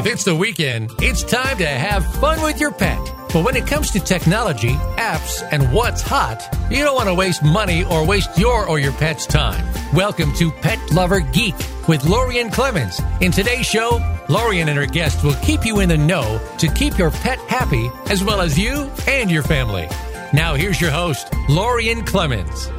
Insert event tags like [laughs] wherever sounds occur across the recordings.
If it's the weekend, it's time to have fun with your pet. But when it comes to technology, apps, and what's hot, you don't want to waste money or waste your or your pet's time. Welcome to Pet Lover Geek with Lorien Clemens. In today's show, Lorien and her guests will keep you in the know to keep your pet happy as well as you and your family. Now here's your host, Lorien Clemens.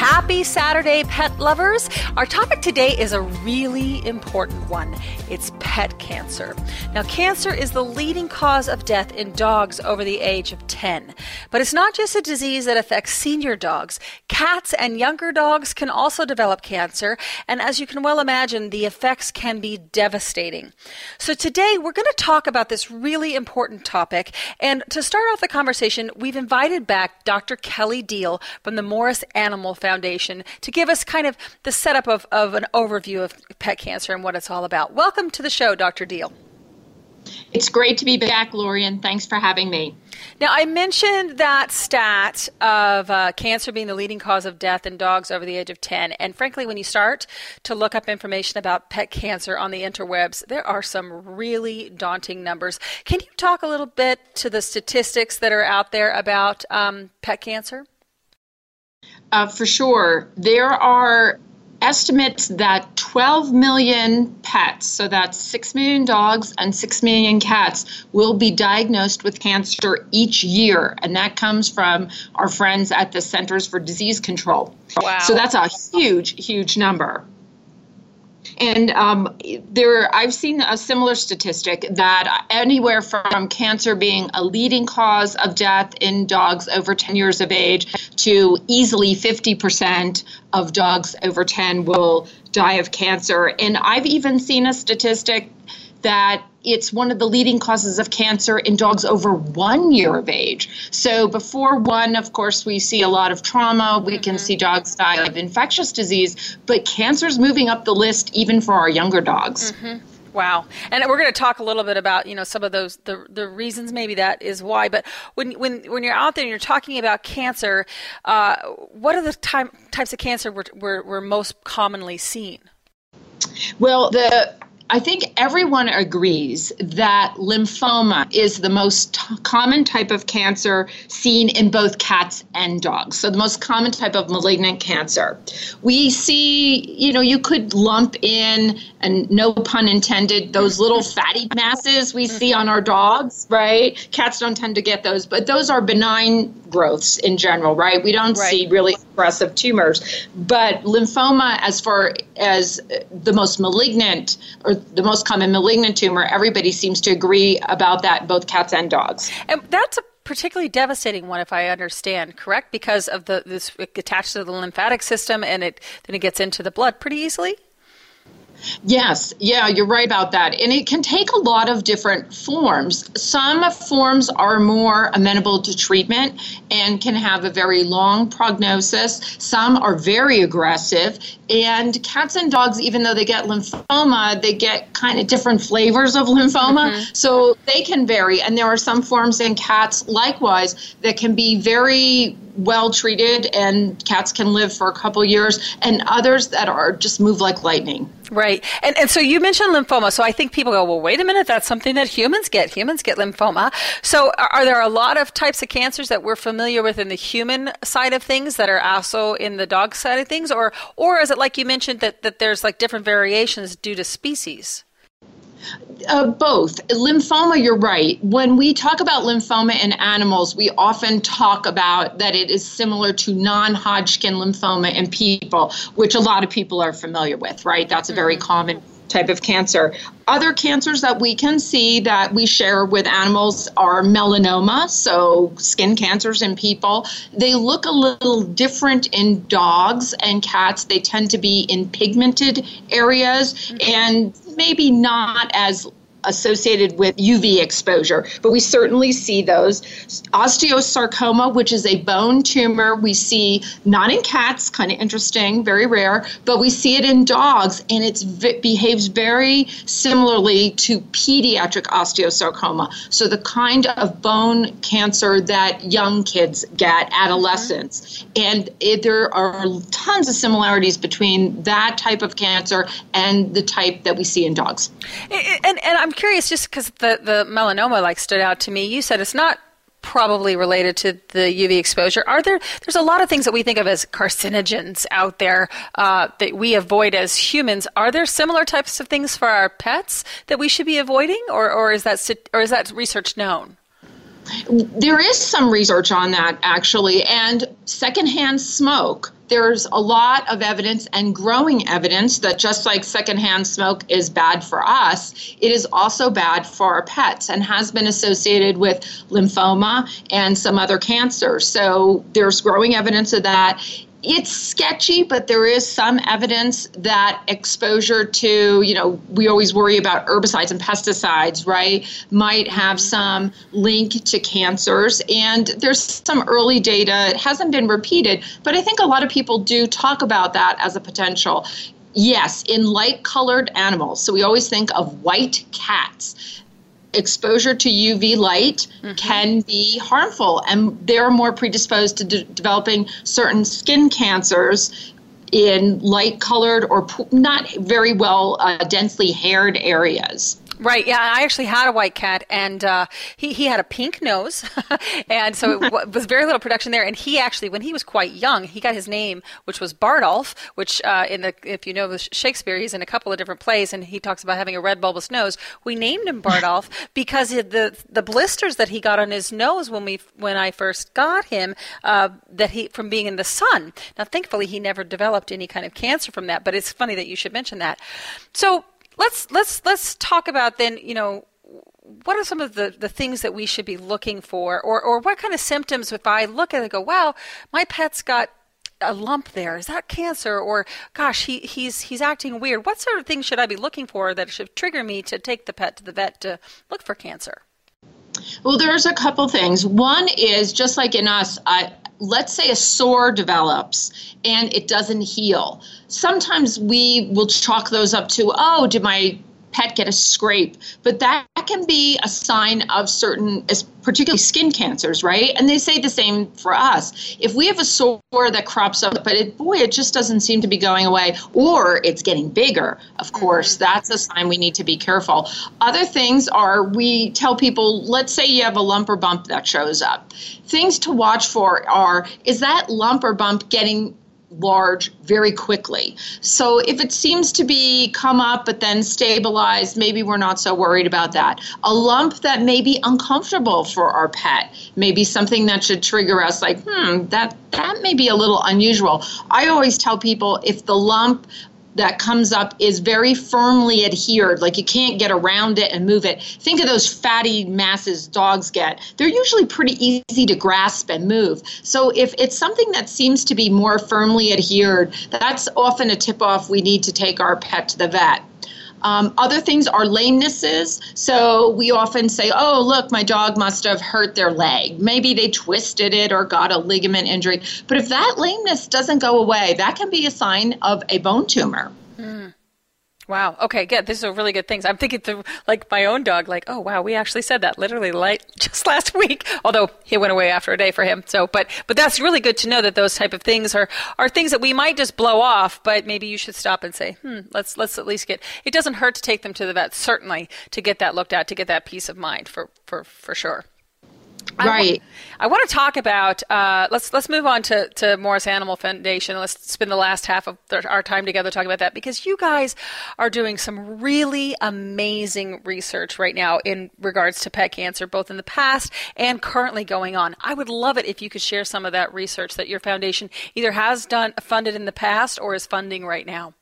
Happy Saturday, pet lovers! Our topic today is a really important one. It's pet cancer. Now, cancer is the leading cause of death in dogs over the age of 10. But it's not just a disease that affects senior dogs. Cats and younger dogs can also develop cancer, and as you can well imagine, the effects can be devastating. So, today we're going to talk about this really important topic. And to start off the conversation, we've invited back Dr. Kelly Diehl from the Morris Animal Foundation Foundation to give us kind of the setup of, of an overview of pet cancer and what it's all about. Welcome to the show, Dr. Diehl. It's great to be back, Lori, and thanks for having me. Now, I mentioned that stat of uh, cancer being the leading cause of death in dogs over the age of 10. And frankly, when you start to look up information about pet cancer on the interwebs, there are some really daunting numbers. Can you talk a little bit to the statistics that are out there about um, pet cancer? Uh, for sure. There are estimates that 12 million pets, so that's 6 million dogs and 6 million cats, will be diagnosed with cancer each year. And that comes from our friends at the Centers for Disease Control. Wow. So that's a huge, huge number. And um, there, I've seen a similar statistic that anywhere from cancer being a leading cause of death in dogs over 10 years of age to easily 50% of dogs over 10 will die of cancer. And I've even seen a statistic that it's one of the leading causes of cancer in dogs over one year of age. So, before one, of course, we see a lot of trauma. We mm-hmm. can see dogs die of infectious disease, but cancer is moving up the list even for our younger dogs. Mm-hmm. Wow. And we're going to talk a little bit about, you know, some of those the the reasons maybe that is why, but when when when you're out there and you're talking about cancer, uh, what are the time, types of cancer we're, we're, we're most commonly seen? Well, the I think everyone agrees that lymphoma is the most t- common type of cancer seen in both cats and dogs. So, the most common type of malignant cancer. We see, you know, you could lump in, and no pun intended, those little fatty masses we see on our dogs, right? Cats don't tend to get those, but those are benign growths in general, right? We don't right. see really aggressive tumors. But lymphoma, as far as the most malignant or the most common malignant tumor, everybody seems to agree about that, both cats and dogs. And that's a particularly devastating one, if I understand correct, because of the this attached to the lymphatic system, and it then it gets into the blood pretty easily. Yes, yeah, you're right about that. And it can take a lot of different forms. Some forms are more amenable to treatment and can have a very long prognosis. Some are very aggressive. And cats and dogs, even though they get lymphoma, they get kind of different flavors of lymphoma. Mm-hmm. So they can vary. And there are some forms in cats, likewise, that can be very well treated and cats can live for a couple years, and others that are just move like lightning. Right. And, and so you mentioned lymphoma. So I think people go, well, wait a minute, that's something that humans get. Humans get lymphoma. So are, are, there a lot of types of cancers that we're familiar with in the human side of things that are also in the dog side of things? Or, or is it like you mentioned that, that there's like different variations due to species? Uh, both. Lymphoma, you're right. When we talk about lymphoma in animals, we often talk about that it is similar to non Hodgkin lymphoma in people, which a lot of people are familiar with, right? That's a very mm-hmm. common type of cancer. Other cancers that we can see that we share with animals are melanoma, so skin cancers in people. They look a little different in dogs and cats. They tend to be in pigmented areas mm-hmm. and maybe not as associated with UV exposure, but we certainly see those. Osteosarcoma, which is a bone tumor, we see not in cats, kind of interesting, very rare, but we see it in dogs, and it behaves very similarly to pediatric osteosarcoma. So the kind of bone cancer that young kids get, adolescents, mm-hmm. and it, there are tons of similarities between that type of cancer and the type that we see in dogs. And, and I'm curious, just because the, the melanoma like stood out to me, you said it's not probably related to the UV exposure. Are there? There's a lot of things that we think of as carcinogens out there uh, that we avoid as humans. Are there similar types of things for our pets that we should be avoiding, or, or is that or is that research known? There is some research on that actually, and secondhand smoke there's a lot of evidence and growing evidence that just like secondhand smoke is bad for us, it is also bad for our pets and has been associated with lymphoma and some other cancers. So there's growing evidence of that it's sketchy, but there is some evidence that exposure to, you know, we always worry about herbicides and pesticides, right, might have some link to cancers. And there's some early data, it hasn't been repeated, but I think a lot of people do talk about that as a potential. Yes, in light colored animals. So we always think of white cats exposure to UV light mm-hmm. can be harmful, and they're more predisposed to de- developing certain skin cancers in light colored or not very well uh, densely haired areas. Right. Yeah, I actually had a white cat, and uh, he he had a pink nose, [laughs] and so it [laughs] w- was very little production there. And he actually, when he was quite young, he got his name, which was Bardolph, which uh, in the if you know Shakespeare, he's in a couple of different plays, and he talks about having a red bulbous nose. We named him Bardolph [laughs] because the the blisters that he got on his nose when we when I first got him, uh, that he from being in the sun. Now, thankfully, he never developed any kind of cancer from that. But it's funny that you should mention that. So let's let's let's talk about then you know what are some of the, the things that we should be looking for? Or, or what kind of symptoms if i look at it and go wow my pet's got a lump there. Is that cancer? Or gosh he, he's he's acting weird. What sort of things should i be looking for that should trigger me to take the pet to the vet to look for cancer well there's a couple things one is just like in us I, let's say a sore develops and it doesn't heal. Sometimes we will chalk those up to, oh, did my pet get a scrape? But that can be a sign of certain, particularly skin cancers, right? And they say the same for us. If we have a sore that crops up, but it, boy, it just doesn't seem to be going away, or it's getting bigger, of mm-hmm. course, that's a sign we need to be careful. Other things are we tell people, let's say you have a lump or bump that shows up. Things to watch for are is that lump or bump getting large very quickly. So if it seems to be come up but then stabilized, maybe we're not so worried about that. A lump that may be uncomfortable for our pet, maybe something that should trigger us like, hmm, that that may be a little unusual. I always tell people if the lump that comes up is very firmly adhered, like you can't get around it and move it. Think of those fatty masses dogs get. They're usually pretty easy to grasp and move. So if it's something that seems to be more firmly adhered, that's often a tip off we need to take our pet to the vet. Um, other things are lamenesses. So we often say, oh, look, my dog must have hurt their leg. Maybe they twisted it or got a ligament injury. But if that lameness doesn't go away, that can be a sign of a bone tumor. Mm. Wow. Okay. Good. These are really good things. I'm thinking through like my own dog. Like, oh wow, we actually said that literally like [laughs] just last week. Although he went away after a day for him. So, but but that's really good to know that those type of things are are things that we might just blow off. But maybe you should stop and say, hmm, let's let's at least get. It doesn't hurt to take them to the vet. Certainly to get that looked at to get that peace of mind for for for sure. Right. I, want to talk about. Uh, let's let's move on to, to Morris Animal Foundation. Let's spend the last half of our time together talking about that because you guys are doing some really amazing research right now in regards to pet cancer, both in the past and currently going on. I would love it if you could share some of that research that your foundation either has done funded in the past or is funding right now.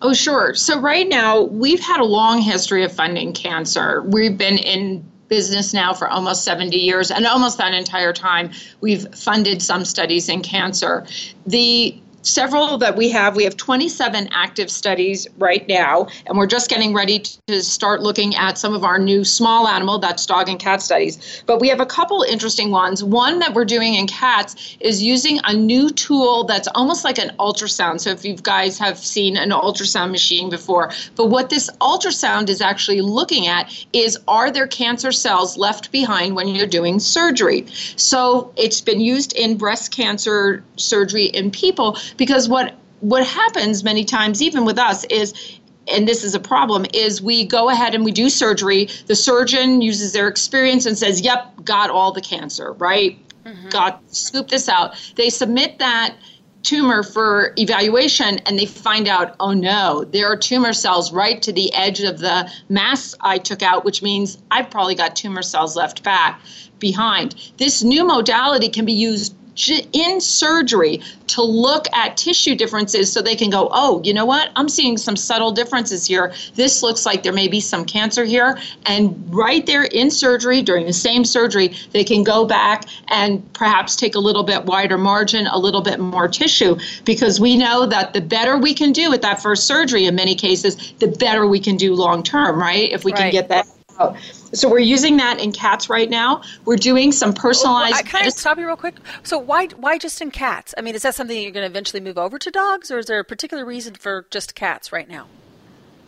Oh, sure. So, right now, we've had a long history of funding cancer. We've been in business now for almost 70 years, and almost that entire time, we've funded some studies in cancer. The several that we have. We have 27 active studies right now, and we're just getting ready to start looking at some of our new small animal, that's dog and cat studies. But we have a couple interesting ones. One that we're doing in cats is using a new tool that's almost like an ultrasound. So if you guys have seen an ultrasound machine before, but what this ultrasound is actually looking at is are there cancer cells left behind when you're doing surgery? So it's been used in breast cancer surgery in people because what what happens many times even with us is and this is a problem is we go ahead and we do surgery. The surgeon uses their experience and says yep got all the cancer right? Mm-hmm. got scoop this out. They submit that tumor for evaluation and they find out oh no there are tumor cells right to the edge of the mass i took out which means i've probably got tumor cells left back behind. This new modality can be used in surgery to look at tissue differences so they can go, oh, you know what? I'm seeing some subtle differences here. This looks like there may be some cancer here. And right there in surgery, during the same surgery, they can go back and perhaps take a little bit wider margin, a little bit more tissue, because we know that the better we can do with that first surgery in many cases, the better we can do long term, right? If we right. can get that out. So we're using that in cats right now. We're doing some personalized. Well, can I stop you real quick? So why why just in cats? I mean, is that something you're going to eventually move over to dogs, or is there a particular reason for just cats right now?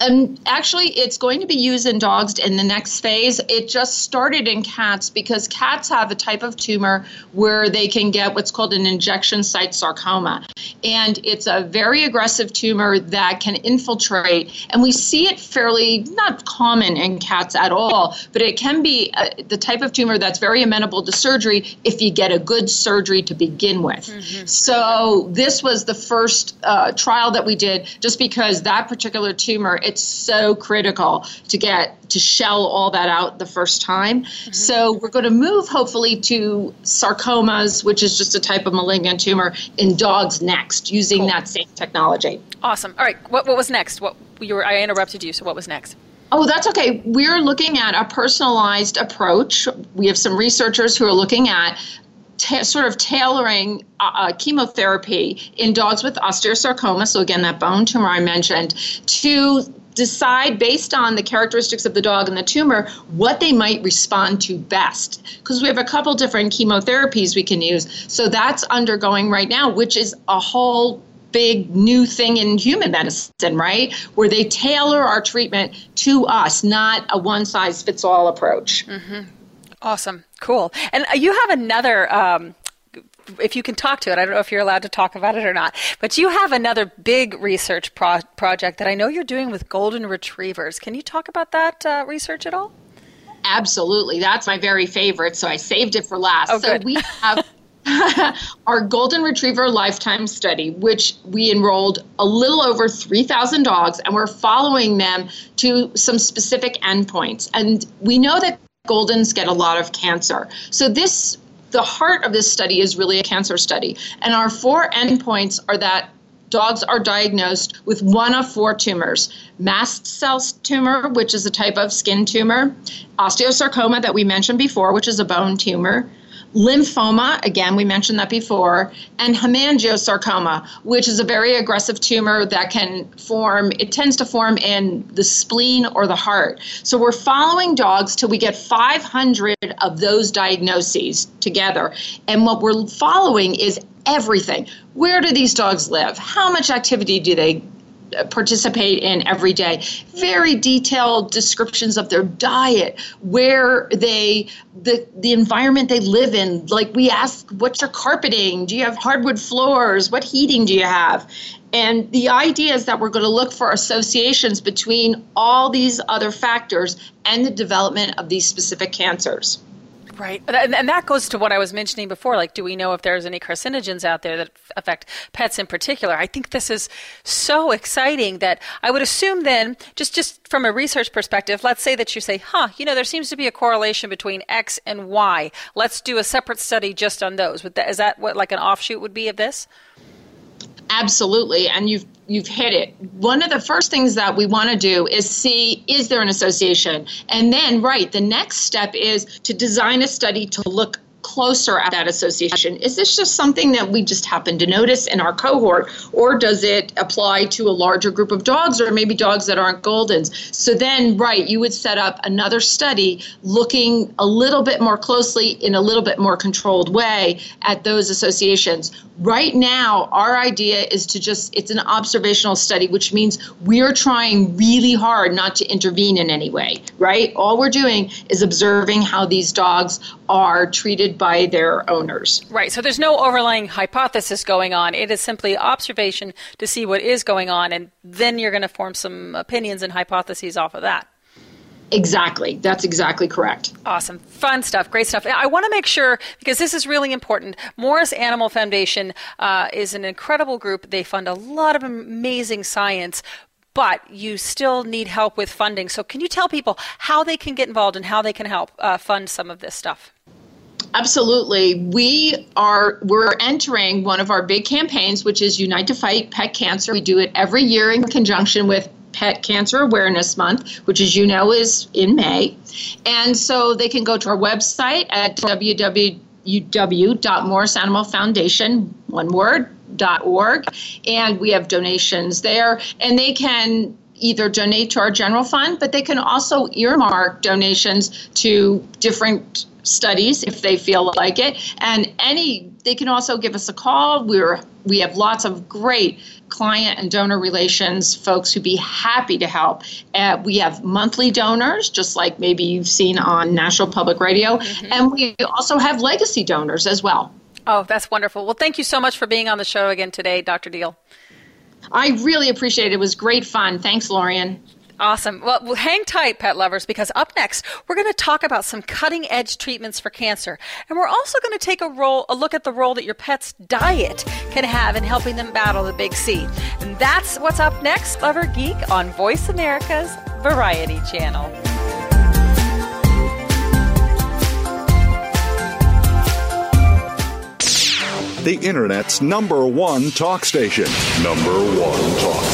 And actually, it's going to be used in dogs in the next phase. It just started in cats because cats have a type of tumor where they can get what's called an injection site sarcoma. And it's a very aggressive tumor that can infiltrate. And we see it fairly, not common in cats at all, but it can be uh, the type of tumor that's very amenable to surgery if you get a good surgery to begin with. Mm-hmm. So, this was the first uh, trial that we did just because that particular tumor it's so critical to get to shell all that out the first time. Mm-hmm. So we're going to move hopefully to sarcomas, which is just a type of malignant tumor in dogs next, using cool. that same technology. Awesome. All right, what, what was next? What you were? I interrupted you. So what was next? Oh, that's okay. We're looking at a personalized approach. We have some researchers who are looking at Ta- sort of tailoring uh, uh, chemotherapy in dogs with osteosarcoma, so again, that bone tumor I mentioned, to decide based on the characteristics of the dog and the tumor what they might respond to best. Because we have a couple different chemotherapies we can use. So that's undergoing right now, which is a whole big new thing in human medicine, right? Where they tailor our treatment to us, not a one size fits all approach. Mm-hmm. Awesome. Cool. And you have another. Um, if you can talk to it, I don't know if you're allowed to talk about it or not, but you have another big research pro- project that I know you're doing with golden retrievers. Can you talk about that uh, research at all? Absolutely. That's my very favorite, so I saved it for last. Oh, so we have [laughs] our golden retriever lifetime study, which we enrolled a little over 3,000 dogs, and we're following them to some specific endpoints. And we know that Goldens get a lot of cancer. So this the heart of this study is really a cancer study. And our four endpoints are that dogs are diagnosed with one of four tumors mast cell tumor, which is a type of skin tumor, osteosarcoma that we mentioned before, which is a bone tumor, lymphoma, again, we mentioned that before, and hemangiosarcoma, which is a very aggressive tumor that can form, it tends to form in the spleen or the heart. So we're following dogs till we get 500 of those diagnoses together. And what we're following is everything. Where do these dogs live? How much activity do they participate in every day. Very detailed descriptions of their diet, where they, the, the environment they live in. Like we ask, what's your carpeting? Do you have hardwood floors? What heating do you have? And the idea is that we're going to look for associations between all these other factors and the development of these specific cancers. Right. And, that goes to what I was mentioning before. Like, do we know if there's any carcinogens out there that affect pets in particular? I think this is so exciting that I would assume then, just, just from a research perspective, let's say that you say, huh, you know, there seems to be a correlation between X and Y. Let's do a separate study just on those. Is that what like an offshoot would be of this? Absolutely, and you've you've hit it. One of the first things that we want to do is see is there an association, and then right, the next step is to design a study to look closer at that association. Is this just something that we just happen to notice in our cohort, or does it apply to a larger group of dogs, or maybe dogs that aren't Goldens? So then, right, you would set up another study looking a little bit more closely in a little bit more controlled way at those associations. Right now, our idea is to just, it's an observational study, which means we're trying really hard not to intervene in any way, right? All we're doing is observing how these dogs are treated by their owners. Right. So there's no overlying hypothesis going on. It is simply observation to see what is going on, and then you're going to form some opinions and hypotheses off of that. Exactly. That's exactly correct. Awesome. Fun stuff. Great stuff. I want to make sure, because this is really important, Morris Animal Foundation uh, is an incredible group. They fund a lot of amazing science, but you still need help with funding. So, can you tell people how they can get involved and how they can help uh, fund some of this stuff? Absolutely. We are we're entering one of our big campaigns which is Unite to Fight Pet Cancer. We do it every year in conjunction with Pet Cancer Awareness Month, which, as you know, is in May. And so they can go to our website at www.morrisanimalfoundation, one word, .org, and we have donations there. And they can either donate to our general fund, but they can also earmark donations to different studies if they feel like it. And any they can also give us a call. We're we have lots of great client and donor relations folks who'd be happy to help. Uh, we have monthly donors, just like maybe you've seen on National Public Radio, mm-hmm. and we also have legacy donors as well. Oh, that's wonderful. Well, thank you so much for being on the show again today, Dr. Diehl. I really appreciate it. It was great fun. Thanks, Lorien. Awesome. Well, hang tight, pet lovers, because up next we're going to talk about some cutting edge treatments for cancer, and we're also going to take a role, a look at the role that your pet's diet can have in helping them battle the big C. And that's what's up next, Lover Geek, on Voice America's Variety Channel. The Internet's number one talk station. Number one talk.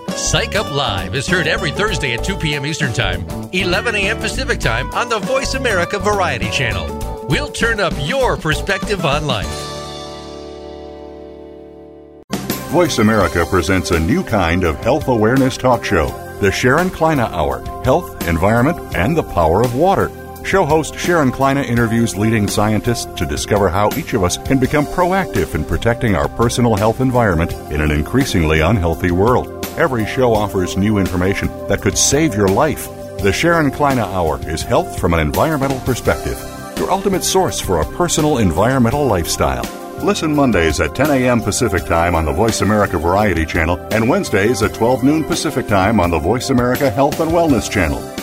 Psych Up Live is heard every Thursday at 2 p.m. Eastern Time, 11 a.m. Pacific Time on the Voice America Variety Channel. We'll turn up your perspective on life. Voice America presents a new kind of health awareness talk show, the Sharon Kleyne Hour Health, Environment, and the Power of Water. Show host Sharon Kleyne interviews leading scientists to discover how each of us can become proactive in protecting our personal health environment in an increasingly unhealthy world. Every show offers new information that could save your life. The Sharon Kleyne Hour is health from an environmental perspective, your ultimate source for a personal environmental lifestyle. Listen Mondays at 10 a.m. Pacific Time on the Voice America Variety Channel and Wednesdays at 12 noon Pacific Time on the Voice America Health and Wellness Channel.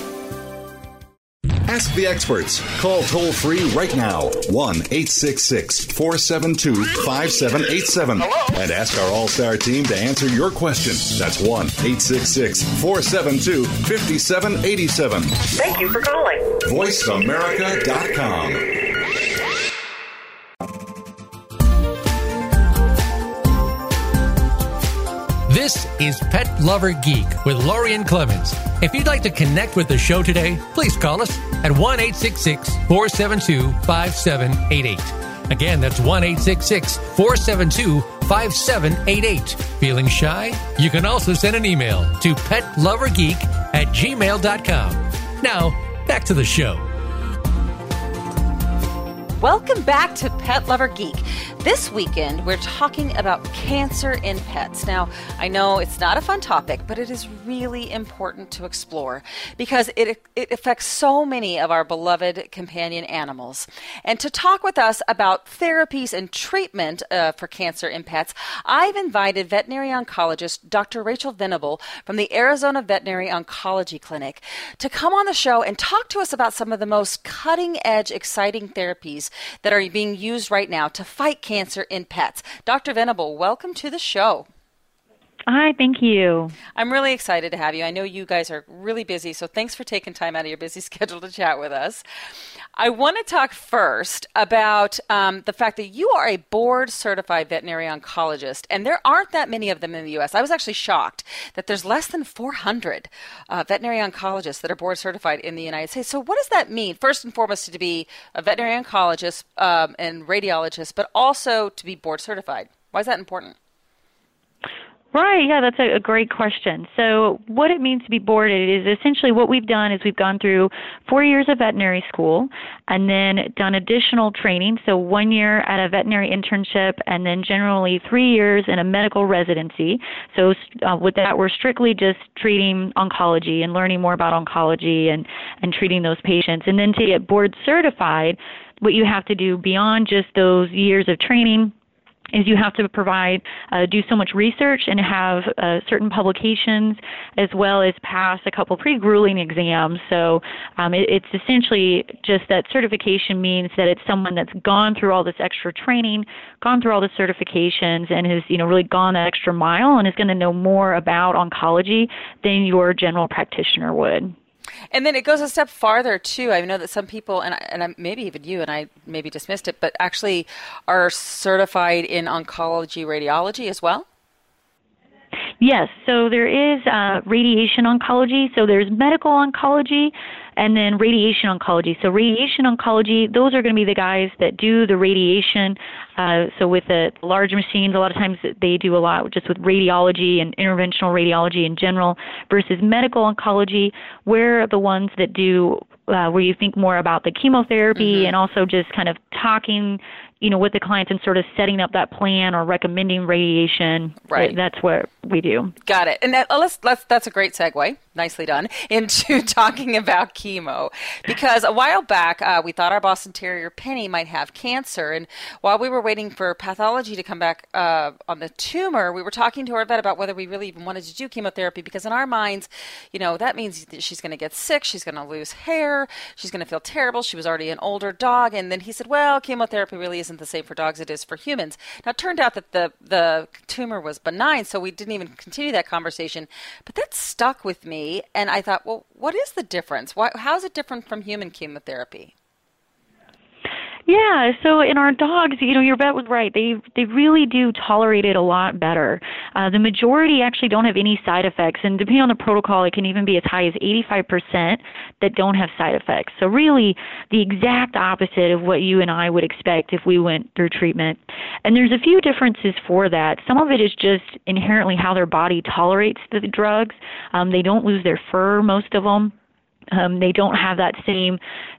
Ask the experts. Call toll free right now 1 866 472 5787 and ask our All Star team to answer your question. That's 1 866 472 5787. Thank you for calling. VoiceAmerica.com. This is Pet Lover Geek with Lorien Clemens. If you'd like to connect with the show today, please call us at 1 472 5788. Again, that's 1 472 5788. Feeling shy? You can also send an email to petlovergeek at gmail.com. Now, back to the show. Welcome back to Pet Lover Geek. This weekend, we're talking about cancer in pets. Now, I know it's not a fun topic, but it is really important to explore because it, it affects so many of our beloved companion animals. And to talk with us about therapies and treatment uh, for cancer in pets, I've invited veterinary oncologist Dr. Rachel Venable from the Arizona Veterinary Oncology Clinic to come on the show and talk to us about some of the most cutting edge, exciting therapies that are being used right now to fight cancer in pets. Dr. Venable, welcome to the show. Hi, thank you. I'm really excited to have you. I know you guys are really busy, so thanks for taking time out of your busy [laughs] schedule to chat with us. I want to talk first about um, the fact that you are a board certified veterinary oncologist, and there aren't that many of them in the U.S. I was actually shocked that there's less than 400 uh, veterinary oncologists that are board certified in the United States. So, what does that mean? First and foremost, to be a veterinary oncologist um, and radiologist, but also to be board certified. Why is that important? Right, yeah, that's a, a, great question. So, what it means to be boarded is essentially what we've done is we've gone through four years of veterinary school and then done additional training. So, one year at a veterinary internship and then generally three years in a medical residency. So, uh, with that, we're strictly just treating oncology and learning more about oncology and, and treating those patients. And then to get board certified, what you have to do beyond just those years of training is you have to provide uh, do so much research and have uh, certain publications as well as pass a couple pretty grueling exams. So um, it, it's essentially just that certification means that it's someone that's gone through all this extra training gone through all the certifications and has you know really gone that extra mile and is going to know more about oncology than your general practitioner would and then it goes a step farther too. I know that some people, and and maybe even you, and I maybe dismissed it, but actually are certified in oncology radiology as well. Yes, so there is uh, radiation oncology. So there's medical oncology, and then radiation oncology. So radiation oncology, those are going to be the guys that do the radiation. Uh, so with the large machines, a lot of times they do a lot just with radiology and interventional radiology in general. Versus medical oncology, we're the ones that do uh, where you think more about the chemotherapy mm-hmm. and also just kind of talking you know, with the clients and sort of setting up that plan or recommending radiation. Right. That's what we do. Got it. And that, let's, let's, that's a great segue nicely done, into [laughs] talking about chemo. Because a while back, uh, we thought our Boston Terrier Penny might have cancer. And while we were waiting for pathology to come back uh, on the tumor, we were talking to our vet about whether we really even wanted to do chemotherapy. Because in our minds, you know, that means that she's going to get sick, she's going to lose hair, she's going to feel terrible. She was already an older dog. And then he said, well, chemotherapy really isn't the same for dogs it is for humans. Now, it turned out that the, the tumor was benign, so we didn't even continue that conversation. But that stuck with me and I thought, well, what is the difference? Why, how is it different from human chemotherapy? Yeah, so in our dogs, you know, your vet was right. They they really do tolerate it a lot better. Uh, the majority actually don't have any side effects, and depending on the protocol, it can even be as high as 85% that don't have side effects. So really, the exact opposite of what you and I would expect if we went through treatment. And there's a few differences for that. Some of it is just inherently how their body tolerates the drugs. Um, they don't lose their fur, most of them. Um, they don't have that same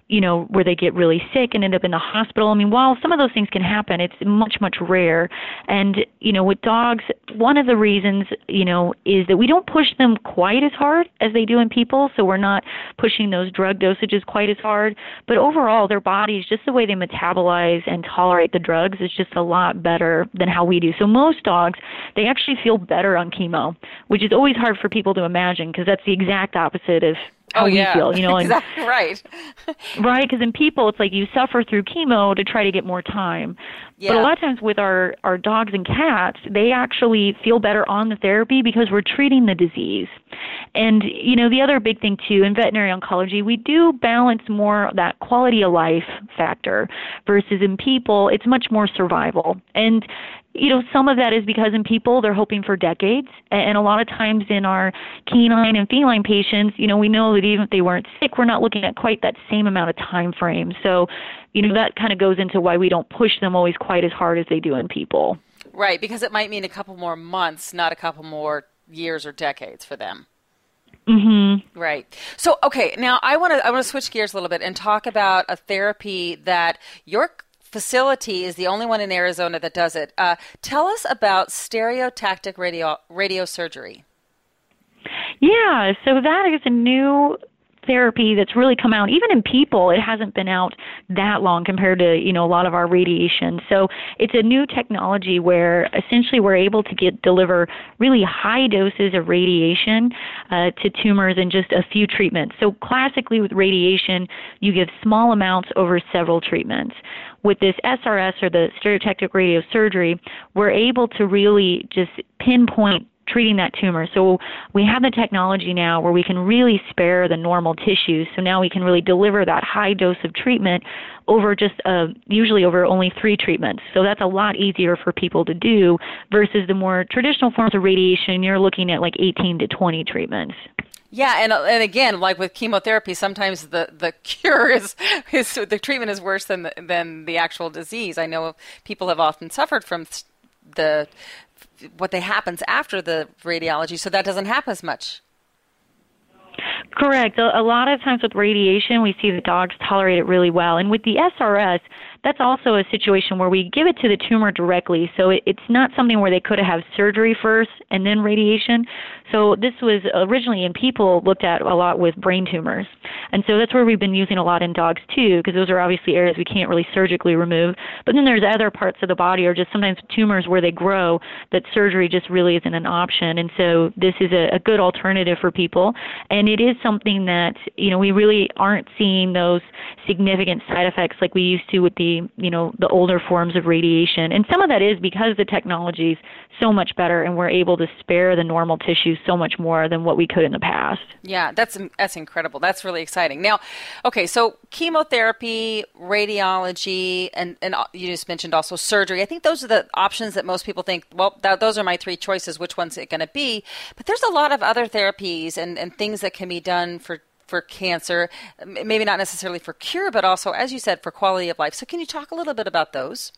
you know, where they get really sick and end up in the hospital. I mean, while some of those things can happen, it's much, much rare. And, you know, with dogs, one of the reasons, you know, is that we don't push them quite as hard as they do in people. So we're not pushing those drug dosages quite as hard. But overall, their bodies, just the way they metabolize and tolerate the drugs, is just a lot better than how we do. So most dogs, they actually feel better on chemo, which is always hard for people to imagine because that's the exact opposite of how oh, yeah. we feel, you know. [laughs] And, exactly right. [laughs] right, because in people, it's like you suffer through chemo to try to get more time. Yeah. But a lot of times with our our dogs and cats, they actually feel better on the therapy because we're treating the disease. And you know, the other big thing too in veterinary oncology, we do balance more that quality of life factor versus in people, it's much more survival. And you know, some of that is because in people they're hoping for decades, and a lot of times in our canine and feline patients, you know, we know that even if they weren't sick, we're not looking at quite that same amount of time frame. So, you know, that kind of goes into why we don't push them always quite as hard as they do in people. Right, because it might mean a couple more months, not a couple more years or decades for them. Mm-hmm. Right. So, okay, now I want to I want to switch gears a little bit and talk about a therapy that your facility is the only one in Arizona that does it. Uh, tell us about stereotactic radio radio surgery. Yeah, so that is a new therapy that's really come out even in people it hasn't been out that long compared to you know a lot of our radiation so it's a new technology where essentially we're able to get deliver really high doses of radiation uh, to tumors in just a few treatments so classically with radiation you give small amounts over several treatments with this SRS or the stereotactic radiosurgery, we're able to really just pinpoint treating that tumor. So we have the technology now where we can really spare the normal tissues. So now we can really deliver that high dose of treatment over just uh, usually over only three treatments. So that's a lot easier for people to do versus the more traditional forms of radiation. You're looking at like 18 to 20 treatments. Yeah, and uh, and again, like with chemotherapy, sometimes the, the [laughs] cure is, is the treatment is worse than the, than the actual disease. I know people have often suffered from the what they happens after the radiology, so that doesn't happen as much. Correct. A, a lot of times with radiation, we see the dogs tolerate it really well. And with the SRS, that's also a situation where we give it to the tumor directly. So it, it's not something where they could have surgery first and then radiation. So this was originally in people looked at a lot with brain tumors. And so that's where we've been using a lot in dogs too, because those are obviously areas we can't really surgically remove. But then there's other parts of the body or just sometimes tumors where they grow that surgery just really isn't an option. And so this is a, a good alternative for people. And it is something that, you know, we really aren't seeing those significant side effects like we used to with the, you know, the older forms of radiation. And some of that is because the technology is so much better and we're able to spare the normal tissues so much more than what we could in the past. Yeah, that's that's incredible. That's really exciting. Now, okay, so chemotherapy, radiology, and and uh, you just mentioned also surgery. I think those are the options that most people think. Well, those are my three choices. Which one's it going to be? But there's a lot of other therapies and and things that can be done for for cancer, maybe not necessarily for cure, but also, as you said, for quality of life. So, can you talk a little bit about those?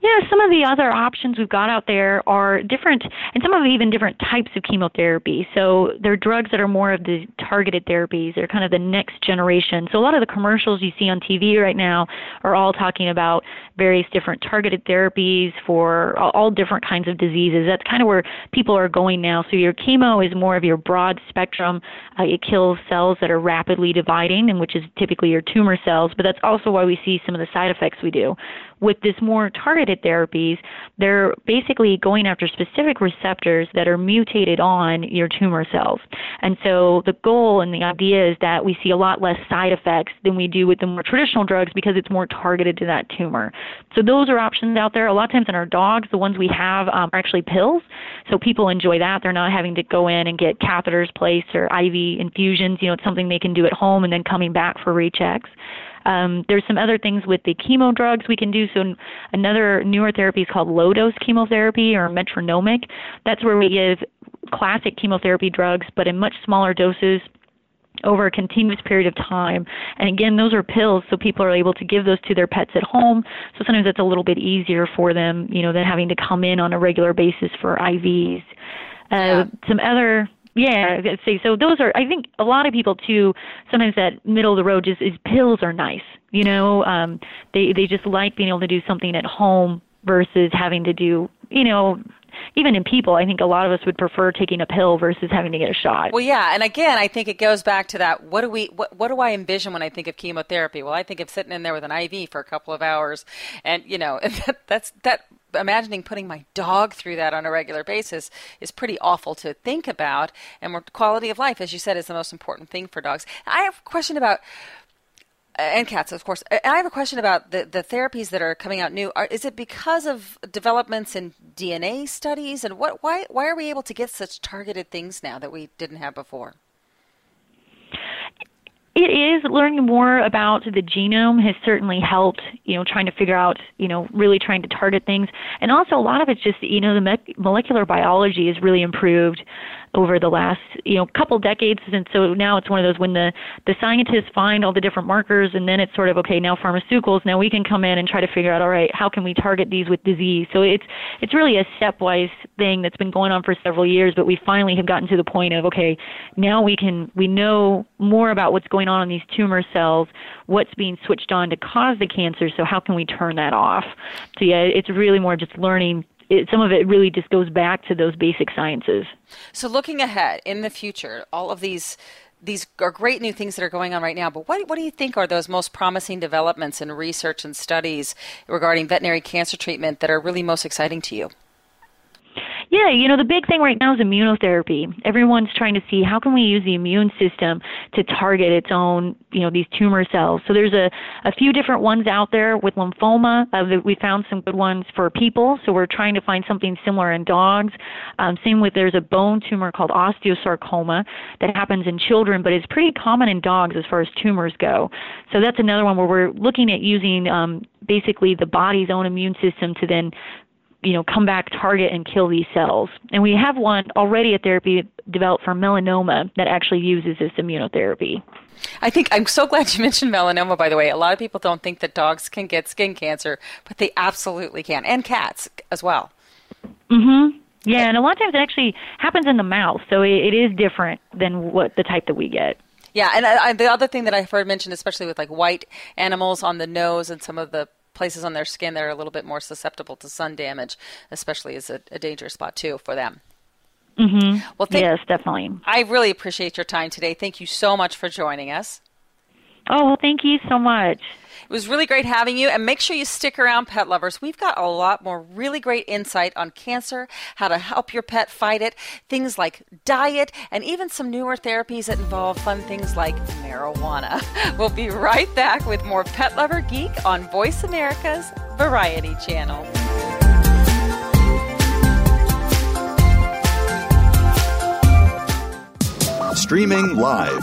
Yeah, some of the other options we've got out there are different, and some of even different types of chemotherapy. So they're drugs that are more of the targeted therapies. They're kind of the next generation. So a lot of the commercials you see on TV right now are all talking about various different targeted therapies for all different kinds of diseases. That's kind of where people are going now. So your chemo is more of your broad spectrum. Uh, it kills cells that are rapidly dividing, and which is typically your tumor cells. But that's also why we see some of the side effects we do with this more targeted therapies, they're basically going after specific receptors that are mutated on your tumor cells. And so the goal and the idea is that we see a lot less side effects than we do with the more traditional drugs because it's more targeted to that tumor. So those are options out there. A lot of times in our dogs, the ones we have um, are actually pills. So people enjoy that. They're not having to go in and get catheters placed or IV infusions. You know, it's something they can do at home and then coming back for rechecks. Um, there's some other things with the chemo drugs we can do. So another newer therapy is called low dose chemotherapy or metronomic. That's where we give classic chemotherapy drugs, but in much smaller doses over a continuous period of time. And again, those are pills, so people are able to give those to their pets at home. So sometimes that's a little bit easier for them, you know, than having to come in on a regular basis for IVs. Uh, yeah. Some other yeah, see, so those are. I think a lot of people too. Sometimes that middle of the road just is pills are nice. You know, um, they they just like being able to do something at home versus having to do. You know, even in people, I think a lot of us would prefer taking a pill versus having to get a shot. Well, yeah, and again, I think it goes back to that. What do we? What, what do I envision when I think of chemotherapy? Well, I think of sitting in there with an IV for a couple of hours, and you know, [laughs] that, that's that imagining putting my dog through that on a regular basis is pretty awful to think about. And quality of life, as you said, is the most important thing for dogs. I have a question about Uh, and cats, of course. Uh, and I have a question about the, the therapies that are coming out new. Are, is it because of developments in DNA studies, and what? Why? Why are we able to get such targeted things now that we didn't have before? it is learning more about the genome has certainly helped you know trying to figure out you know really trying to target things and also a lot of it's just you know the molecular biology has really improved over the last you know couple decades and so now it's one of those when the the scientists find all the different markers and then it's sort of okay now pharmaceuticals now we can come in and try to figure out all right how can we target these with disease? So it's it's really a stepwise thing that's been going on for several years but we finally have gotten to the point of okay now we can we know more about what's going on in these tumor cells what's being switched on to cause the cancer so how can we turn that off? So yeah it's really more just learning it, some of it really just goes back to those basic sciences. So, looking ahead in the future, all of these these are great new things that are going on right now. But what what do you think are those most promising developments in research and studies regarding veterinary cancer treatment that are really most exciting to you? Yeah, you know, the big thing right now is immunotherapy. Everyone's trying to see how can we use the immune system to target its own, you know, these tumor cells. So there's a, a few different ones out there with lymphoma. Uh, we found some good ones for people, so we're trying to find something similar in dogs. Um, same with there's a bone tumor called osteosarcoma that happens in children, but it's pretty common in dogs as far as tumors go. So that's another one where we're looking at using um, basically the body's own immune system to then you know, come back, target, and kill these cells. And we have one already a therapy developed for melanoma that actually uses this immunotherapy. I think I'm so glad you [laughs] mentioned melanoma, by the way. A lot of people don't think that dogs can get skin cancer, but they absolutely can, and cats as well. Mm hmm. Yeah, and a lot of times it actually happens in the mouth, so it, it is different than what the type that we get. Yeah, and I, the other thing that I've heard mentioned, especially with like white animals on the nose and some of the places on their skin that are a little bit more susceptible to sun damage, especially is a, a dangerous spot too for them. Mm-hmm. Well, thank, yes, definitely. I really appreciate your time today. Thank you so much for joining us. Oh, well, thank you so much. It was really great having you, and make sure you stick around, pet lovers. We've got a lot more really great insight on cancer, how to help your pet fight it, things like diet, and even some newer therapies that involve fun things like marijuana. [laughs] We'll be right back with more Pet Lover Geek on Voice America's Variety Channel. Streaming live,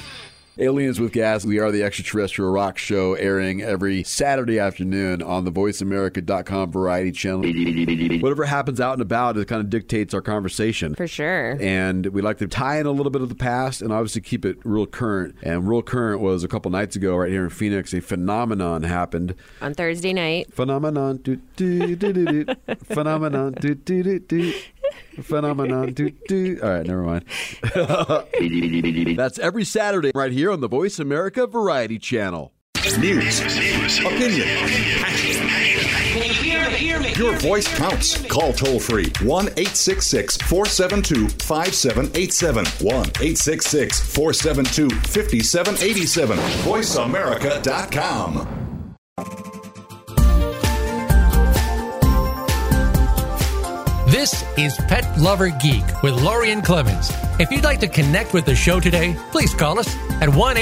Aliens with Gas. We are the extraterrestrial rock show airing every Saturday afternoon on the voiceamerica.com variety channel. Whatever happens out and about, it kind of dictates our conversation. For sure. And we like to tie in a little bit of the past and obviously keep it real current. And real current was a couple nights ago right here in Phoenix, a phenomenon happened. On Thursday night. Phenomenon. Do, do, do, do, do. [laughs] phenomenon. Do, do, do, do. [laughs] Phenomenon. Do, do. All right, never mind. [laughs] That's every Saturday right here on the Voice America Variety Channel. News, opinion, Your voice counts. Call toll free 1 866 472 5787. 1 866 472 5787. VoiceAmerica.com. This is Pet Lover Geek with Lorien Clemens. If you'd like to connect with the show today, please call us at 1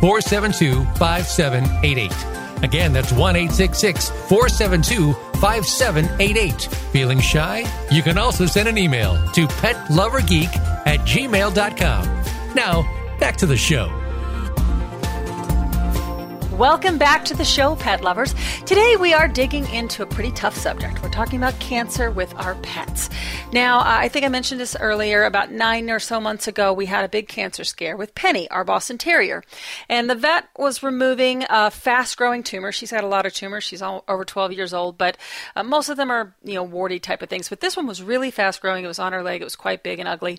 472 5788. Again, that's 1 472 5788. Feeling shy? You can also send an email to petlovergeek at gmail.com. Now, back to the show. Welcome back to the show, pet lovers. Today we are digging into a pretty tough subject. We're talking about cancer with our pets. Now, I think I mentioned this earlier. About nine or so months ago, we had a big cancer scare with Penny, our Boston Terrier. And the vet was removing a fast growing tumor. She's had a lot of tumors. She's over 12 years old, but uh, most of them are, you know, warty type of things. But this one was really fast growing. It was on her leg. It was quite big and ugly.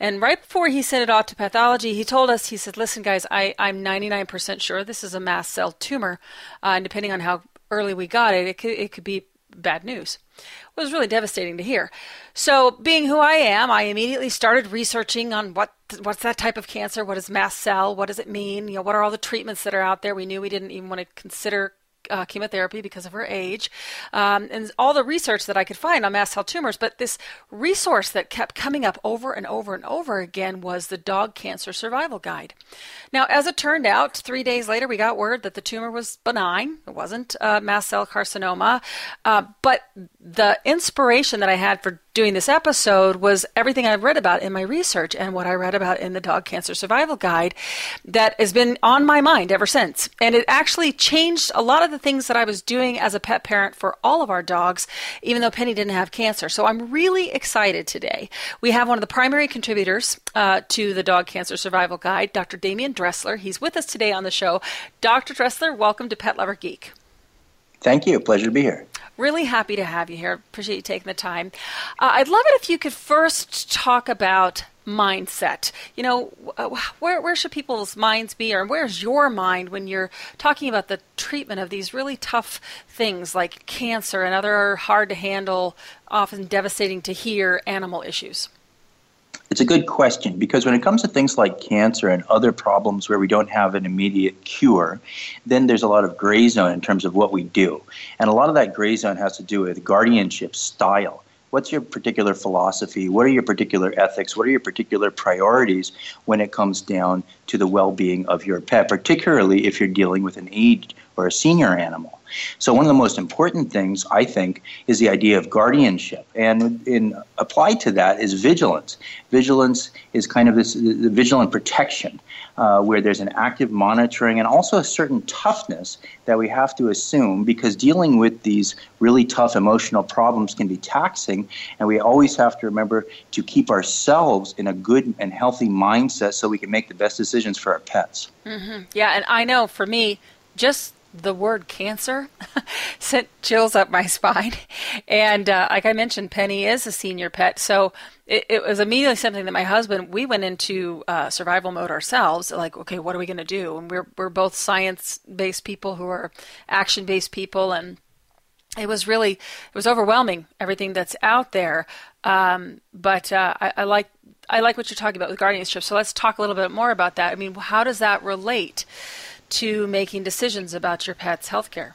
And right before he sent it off to pathology, he told us, he said, listen, guys, I, I'm 99% sure this is a mast cell tumor, uh, and depending on how early we got it, it could, it could be bad news. It was really devastating to hear. So, being who I am, I immediately started researching on what what's that type of cancer, what is mast cell, what does it mean, you know, what are all the treatments that are out there. We knew we didn't even want to consider uh, chemotherapy because of her age, um, and all the research that I could find on mast cell tumors. But this resource that kept coming up over and over and over again was the Dog Cancer Survival Guide. Now, as it turned out, three days later, we got word that the tumor was benign. It wasn't uh, mast cell carcinoma. Uh, but the inspiration that I had for doing this episode was everything I've read about in my research and what I read about in the Dog Cancer Survival Guide that has been on my mind ever since. And it actually changed a lot of the things that I was doing as a pet parent for all of our dogs, even though Penny didn't have cancer. So I'm really excited today. We have one of the primary contributors uh, to the Dog Cancer Survival Guide, Dr. Demian Dressler. He's with us today on the show. Dr. Dressler, welcome to Pet Lover Geek. Thank you. Pleasure to be here. Really happy to have you here. Appreciate you taking the time. Uh, I'd love it if you could first talk about mindset. You know, where where should people's minds be, or where's your mind when you're talking about the treatment of these really tough things like cancer and other hard to handle, often devastating to hear animal issues? It's a good question because when it comes to things like cancer and other problems where we don't have an immediate cure, then there's a lot of gray zone in terms of what we do. And a lot of that gray zone has to do with guardianship style. What's your particular philosophy? What are your particular ethics? What are your particular priorities when it comes down to the well being of your pet, particularly if you're dealing with an aged or a senior animal? So one of the most important things I think is the idea of guardianship, and in applied to that is vigilance. Vigilance is kind of this the vigilant protection, uh, where there's an active monitoring and also a certain toughness that we have to assume because dealing with these really tough emotional problems can be taxing, and we always have to remember to keep ourselves in a good and healthy mindset so we can make the best decisions for our pets. Mm-hmm. Yeah, and I know for me, just the word cancer [laughs] sent chills up my spine. And uh, like I mentioned, Penny is a senior pet. So it, it was immediately something that my husband, we went into uh, survival mode ourselves. Like, okay, what are we going to do? And we're, we're both science based people who are action based people. And it was really, it was overwhelming, everything that's out there. Um, but uh, I, I like, I like what you're talking about with guardianship. So let's talk a little bit more about that. I mean, how does that relate? To making decisions about your pet's health care?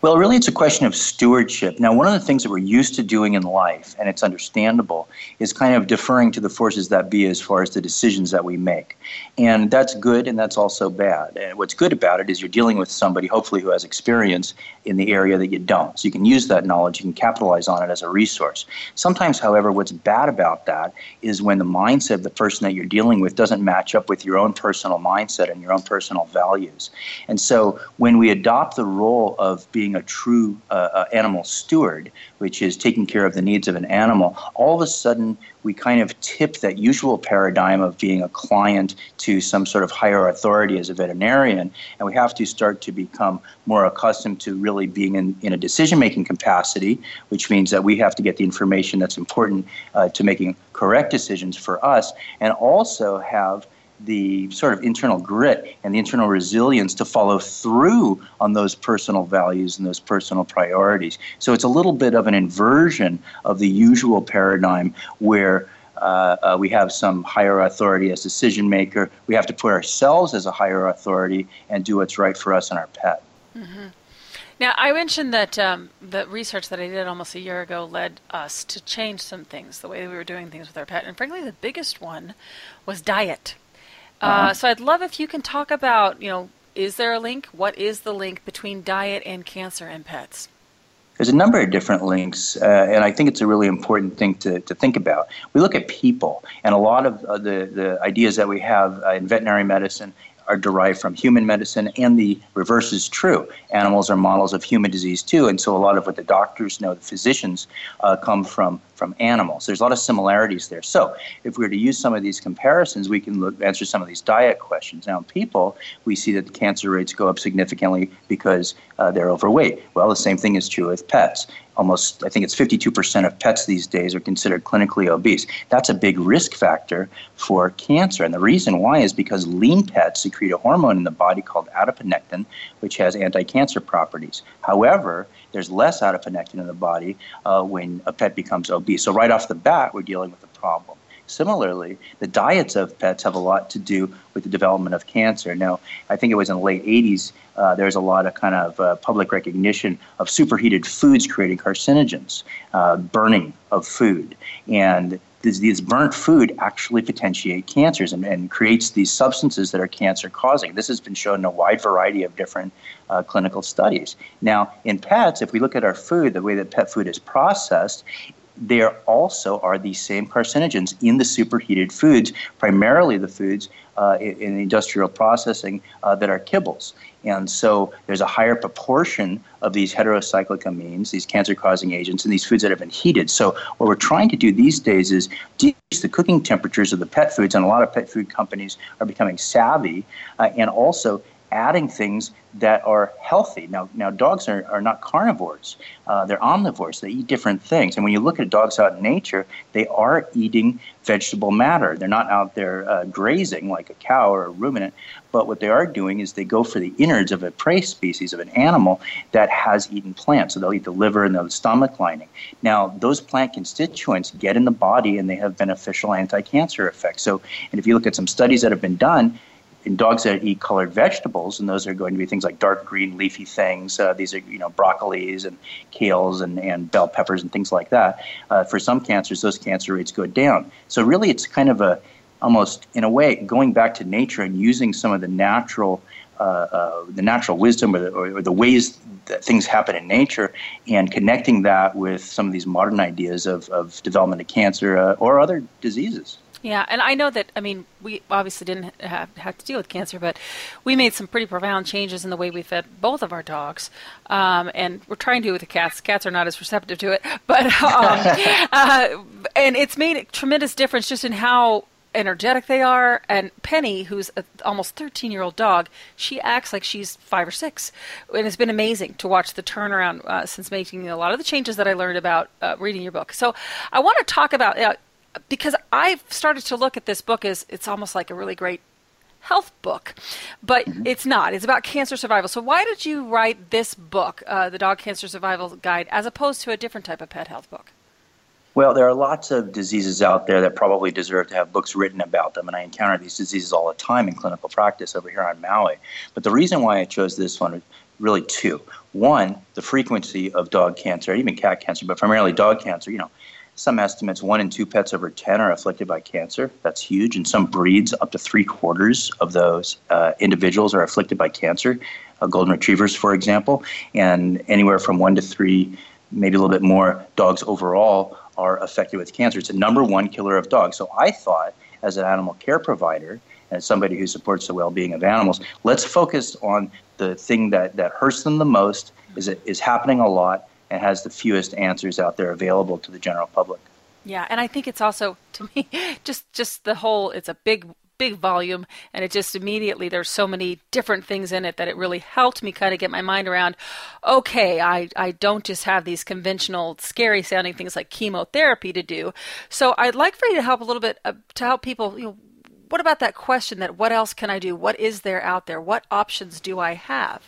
Well, really, it's a question of stewardship. Now, one of the things that we're used to doing in life, and it's understandable, is kind of deferring to the forces that be as far as the decisions that we make. And that's good and that's also bad. And what's good about it is you're dealing with somebody, hopefully, who has experience in the area that you don't. So you can use that knowledge, you can capitalize on it as a resource. Sometimes, however, what's bad about that is when the mindset of the person that you're dealing with doesn't match up with your own personal mindset and your own personal values. And so when we adopt the role of being a true uh, uh, animal steward, which is taking care of the needs of an animal, all of a sudden we kind of tip that usual paradigm of being a client to some sort of higher authority as a veterinarian, and we have to start to become more accustomed to really being in, in a decision making capacity, which means that we have to get the information that's important uh, to making correct decisions for us, and also have the sort of internal grit and the internal resilience to follow through on those personal values and those personal priorities. So it's a little bit of an inversion of the usual paradigm where uh, uh, we have some higher authority as decision maker. We have to put ourselves as a higher authority and do what's right for us and our pet. Mm-hmm. Now, I mentioned that um, the research that I did almost a year ago led us to change some things, the way we were doing things with our pet. And frankly, the biggest one was diet. Uh, so I'd love if you can talk about, you know, is there a link? What is the link between diet and cancer in pets? There's a number of different links, uh, and I think it's a really important thing to, to think about. We look at people, and a lot of uh, the, the ideas that we have uh, in veterinary medicine are derived from human medicine, and the reverse is true. Animals are models of human disease too, and so a lot of what the doctors know, the physicians, uh, come from from animals. There's a lot of similarities there. So if we were to use some of these comparisons, we can look, answer some of these diet questions. Now, in people, we see that the cancer rates go up significantly because uh, they're overweight. Well, the same thing is true with pets almost, I think it's 52% of pets these days are considered clinically obese. That's a big risk factor for cancer. And the reason why is because lean pets secrete a hormone in the body called adiponectin, which has anti cancer properties. However, there's less adiponectin in the body uh, when a pet becomes obese. So, right off the bat, we're dealing with a problem. Similarly, the diets of pets have a lot to do with the development of cancer. Now, I think it was in the late 80s, uh, there's a lot of kind of uh, public recognition of superheated foods creating carcinogens, uh, burning of food. And this burnt food actually potentiate cancers and, and, creates these substances that are cancer causing. This has been shown in a wide variety of different uh, clinical studies. Now, in pets, if we look at our food, the way that pet food is processed, there also are these same carcinogens in the superheated foods, primarily the foods uh, in, in, industrial processing uh, that are kibbles. And so there's a higher proportion of these heterocyclic amines, these cancer causing agents, in these foods that have been heated. So, what we're trying to do these days is decrease the cooking temperatures of the pet foods, and a lot of pet food companies are becoming savvy uh, and also adding things that are healthy. Now, now dogs are, are not carnivores. Uh, they're omnivores. They eat different things. And when you look at dogs out in nature, they are eating vegetable matter. They're not out there uh, grazing like a cow or a ruminant. But what they are doing is they go for the innards of a prey species, of an animal that has eaten plants. So they'll eat the liver and the stomach lining. Now, those plant constituents get in the body and they have beneficial anti cancer effects. So, and if you look at some studies that have been done, in dogs that eat colored vegetables, and those are going to be things like dark green leafy things. Uh, these are you know broccolis and kales and, and bell peppers and things like that. Uh, for some cancers, those cancer rates go down. So really, it's kind of a almost in a way going back to nature and using some of the natural uh, uh, the natural wisdom or the, or the, ways that things happen in nature and connecting that with some of these modern ideas of, of development of cancer uh, or other diseases. Yeah, and I know that, I mean, we obviously didn't have, have to deal with cancer, but we made some pretty profound changes in the way we fed both of our dogs. Um, and we're trying to with the cats. Cats are not as receptive to it, [laughs] but, um, [laughs] uh, and it's made a tremendous difference just in how energetic they are. And Penny, who's an almost 13 year old dog, she acts like she's five or six. And it's been amazing to watch the turnaround uh, since making a lot of the changes that I learned about uh, reading your book. So I want to talk about uh, because I've started to look at this book as it's almost like a really great health book, but mm-hmm. it's not. It's about cancer survival. So why did you write this book, uh, the Dog Cancer Survival Guide, as opposed to a different type of pet health book? Well, there are lots of diseases out there that probably deserve to have books written about them, and I encounter these diseases all the time in clinical practice over here on Maui. But the reason why I chose this one is really two. One, the frequency of dog cancer, even cat cancer, but primarily dog cancer. You know, some estimates, one in two pets over 10 are afflicted by cancer. That's huge. And some breeds, up to three quarters of those uh, individuals are afflicted by cancer. Uh, golden retrievers, for example, and anywhere from one to three, maybe a little bit more dogs overall are affected with cancer. It's a number one killer of dogs. So I thought, as an animal care provider, and somebody who supports the well-being of animals, let's focus on the thing that, that hurts them the most, is it is happening a lot, and has the fewest answers out there available to the general public. Yeah, and I think it's also to me [laughs] just just the whole it's a big big volume and it just immediately there's so many different things in it that it really helped me kind of get my mind around okay I, I don't just have these conventional scary sounding things like chemotherapy to do. So i'd like for you to help a little bit uh, to help people you know what about that question that what else can i do? What is there out there? What options do i have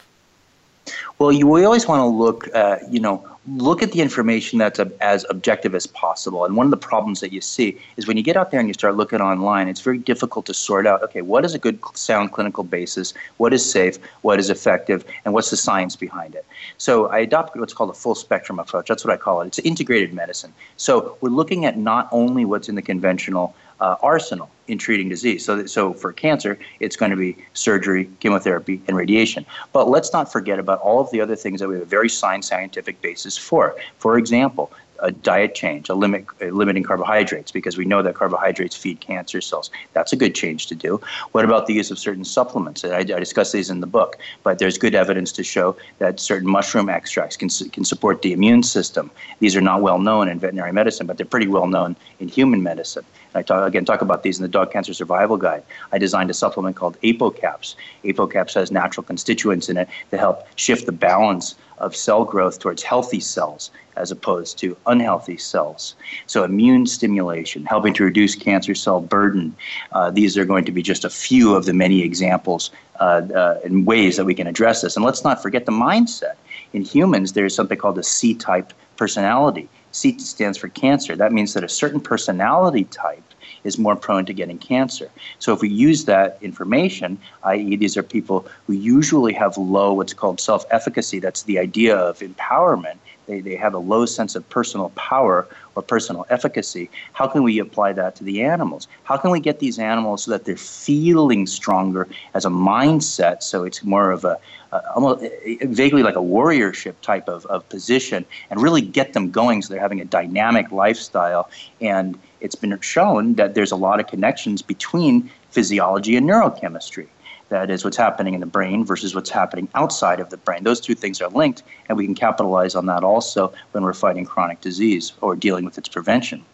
well, you we always want to look, uh, you know, look at the information that's a, as objective as possible. And one of the problems that you see is when you get out there and you start looking online, it's very difficult to sort out. Okay, what is a good sound clinical basis? What is safe? What is effective? And what's the science behind it? So I adopt what's called a full spectrum approach. That's what I call it. It's integrated medicine. So we're looking at not only what's in the conventional uh, arsenal in treating disease. So, so for cancer, it's going to be surgery, chemotherapy, and radiation. But let's not forget about all of the other things that we have a very science scientific basis for. For example, a diet change, a limit a limiting carbohydrates, because we know that carbohydrates feed cancer cells. That's a good change to do. What about the use of certain supplements? I, I discuss these in the book, but there's good evidence to show that certain mushroom extracts can, can support the immune system. These are not well known in veterinary medicine, but they're pretty well known in human medicine. I talk, again talk about these in the Dog Cancer Survival Guide. I designed a supplement called ApoCaps. ApoCaps has natural constituents in it to help shift the balance of cell growth towards healthy cells as opposed to unhealthy cells. So, immune stimulation, helping to reduce cancer cell burden. Uh, these are going to be just a few of the many examples uh, uh, and ways that we can address this. And let's not forget the mindset. In humans, there's something called a C type personality. C stands for cancer. That means that a certain personality type is more prone to getting cancer. So if we use that information, i.e., these are people who usually have low what's called self efficacy, that's the idea of empowerment. They, they have a low sense of personal power or personal efficacy, how can we apply that to the animals? How can we get these animals so that they're feeling stronger as a mindset? So it's more of a uh, almost vaguely like a warriorship type of, of position and really get them going so they're having a dynamic lifestyle. And it's been shown that there's a lot of connections between physiology and neurochemistry. That is what's happening in the brain versus what's happening outside of the brain. Those two things are linked, and we can capitalize on that also when we're fighting chronic disease or dealing with its prevention.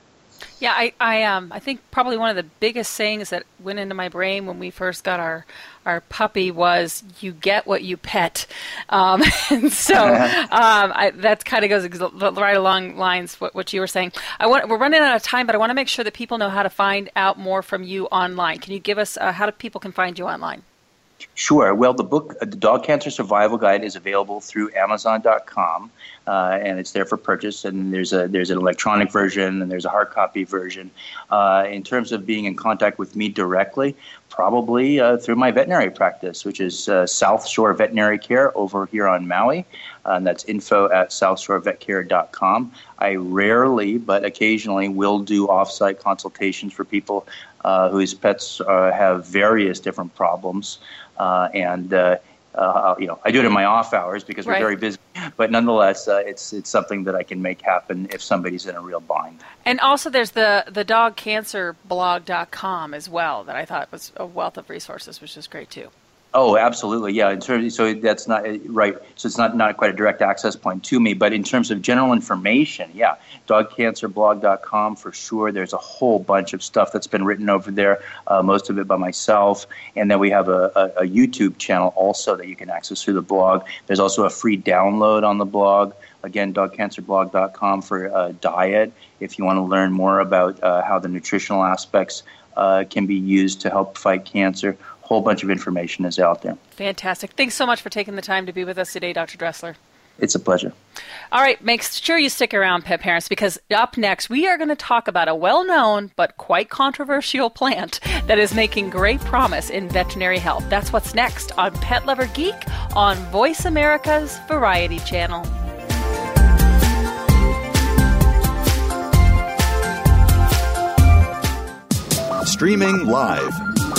Yeah, I, I, um, I think probably one of the biggest sayings that went into my brain when we first got our, our puppy was "You get what you pet," um, [laughs] and so [laughs] um, I, that kind of goes right along lines what, what you were saying. I want we're running out of time, but I want to make sure that people know how to find out more from you online. Can you give us uh, how do people can find you online? Sure. Well, the book, uh, the Dog Cancer Survival Guide, is available through Amazon.com, uh, and it's there for purchase. And there's a there's an electronic version and there's a hard copy version. Uh, in terms of being in contact with me directly, probably uh, through my veterinary practice, which is uh, South Shore Veterinary Care over here on Maui. and that's info at southshorevetcare.com. I rarely, but occasionally, will do offsite consultations for people uh, whose pets uh, have various different problems. Uh, and uh, uh, you know, I do it in my off hours because we're right. very busy. But nonetheless, uh, it's it's something that I can make happen if somebody's in a real bind. And also, there's the the dogcancerblog.com as well that I thought was a wealth of resources, which is great too. Oh, absolutely, yeah. In terms, so that's not right. So it's not not quite a direct access point to me, but in terms of general information, yeah, dogcancerblog.com for sure. There's a whole bunch of stuff that's been written over there, uh, most of it by myself, and then we have a, a, a YouTube channel also that you can access through the blog. There's also a free download on the blog. Again, dogcancerblog.com for uh, diet. If you want to learn more about uh, how the nutritional aspects uh, can be used to help fight cancer whole bunch of information is out there. Fantastic. Thanks so much for taking the time to be with us today, Dr. Dressler. It's a pleasure. All right, make sure you stick around, pet parents, because up next we are going to talk about a well known but quite controversial plant [laughs] that is making great promise in veterinary health. That's what's next on Pet Lover Geek on Voice America's Variety Channel. Streaming live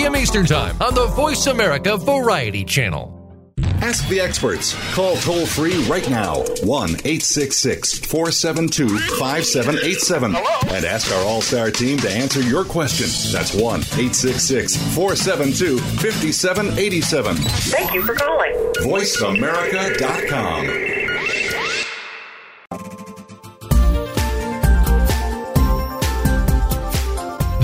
p.m. Eastern Time on the Voice America Variety Channel. Ask the experts. Call toll free right now 1 866 472 5787 and ask our All Star team to answer your question. That's 1 866 472 5787. Thank you for calling. VoiceAmerica.com.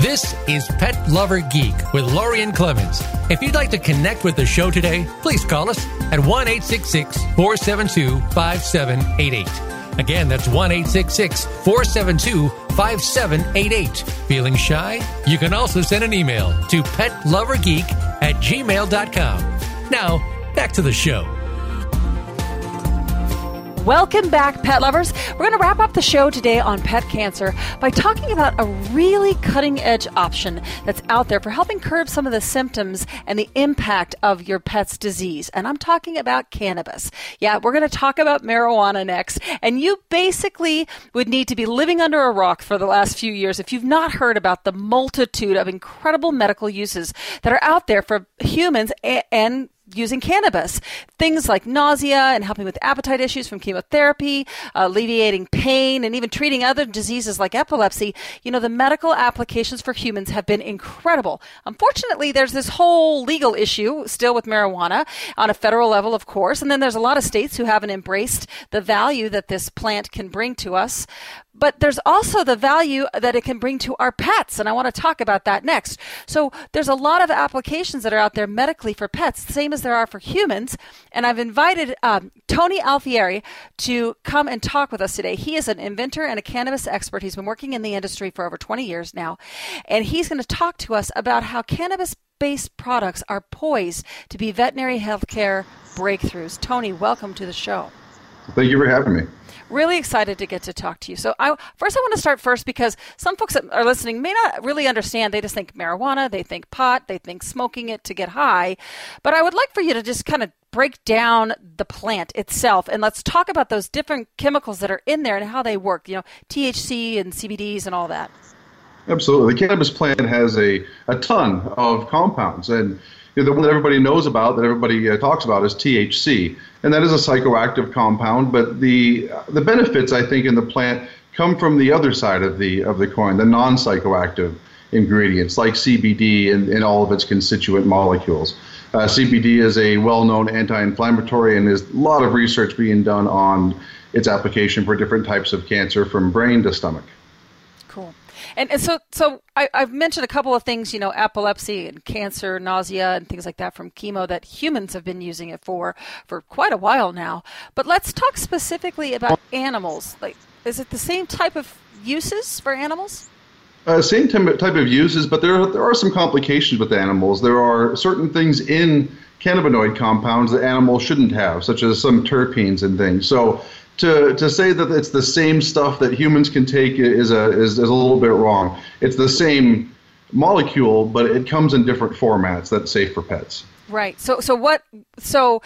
This is Pet Lover Geek with Lorien Clemens. If you'd like to connect with the show today, please call us at 1 472 5788. Again, that's 1 472 5788. Feeling shy? You can also send an email to petlovergeek at gmail.com. Now, back to the show. Welcome back, pet lovers. We're going to wrap up the show today on pet cancer by talking about a really cutting edge option that's out there for helping curb some of the symptoms and the impact of your pet's disease. And I'm talking about cannabis. Yeah, we're going to talk about marijuana next. And you basically would need to be living under a rock for the last few years if you've not heard about the multitude of incredible medical uses that are out there for humans and using cannabis. Things like nausea and helping with appetite issues from chemotherapy, uh, alleviating pain, and even treating other diseases like epilepsy. You know, the medical applications for humans have been incredible. Unfortunately, there's this whole legal issue still with marijuana on a federal level, of course, and then there's a lot of states who haven't embraced the value that this plant can bring to us. But there's also the value that it can bring to our pets, and I want to talk about that next. So there's a lot of applications that are out there medically for pets, same as there are for humans. And I've invited um, Tony Alfieri to come and talk with us today. He is an inventor and a cannabis expert. He's been working in the industry for over 20 years now, and he's going to talk to us about how cannabis based products are poised to be veterinary healthcare breakthroughs. Tony, welcome to the show. Thank you for having me. Really excited to get to talk to you. So, I, first, I want to start first because some folks that are listening may not really understand. They just think marijuana, they think pot, they think smoking it to get high. But I would like for you to just kind of break down the plant itself and let's talk about those different chemicals that are in there and how they work. You know, THC and CBDs and all that. Absolutely. The cannabis plant has a, a ton of compounds. And the one that everybody knows about, that everybody uh, talks about, is THC. And that is a psychoactive compound. But the, the benefits, I think, in the plant come from the other side of the, of the coin, the non psychoactive ingredients like CBD and, and all of its constituent molecules. Uh, CBD is a well known anti inflammatory, and there's a lot of research being done on its application for different types of cancer from brain to stomach. Cool. And, and so, so I, have mentioned a couple of things, you know, epilepsy and cancer, nausea, and things like that from chemo that humans have been using it for for quite a while now. But let's talk specifically about animals. Like, is it the same type of uses for animals? Uh, same type of uses, but there there are some complications with animals. There are certain things in cannabinoid compounds that animals shouldn't have, such as some terpenes and things. So to, to say that it's the same stuff that humans can take is a, is, is a little bit wrong. It's the same molecule, but it comes in different formats that's safe for pets. Right. So, so what, so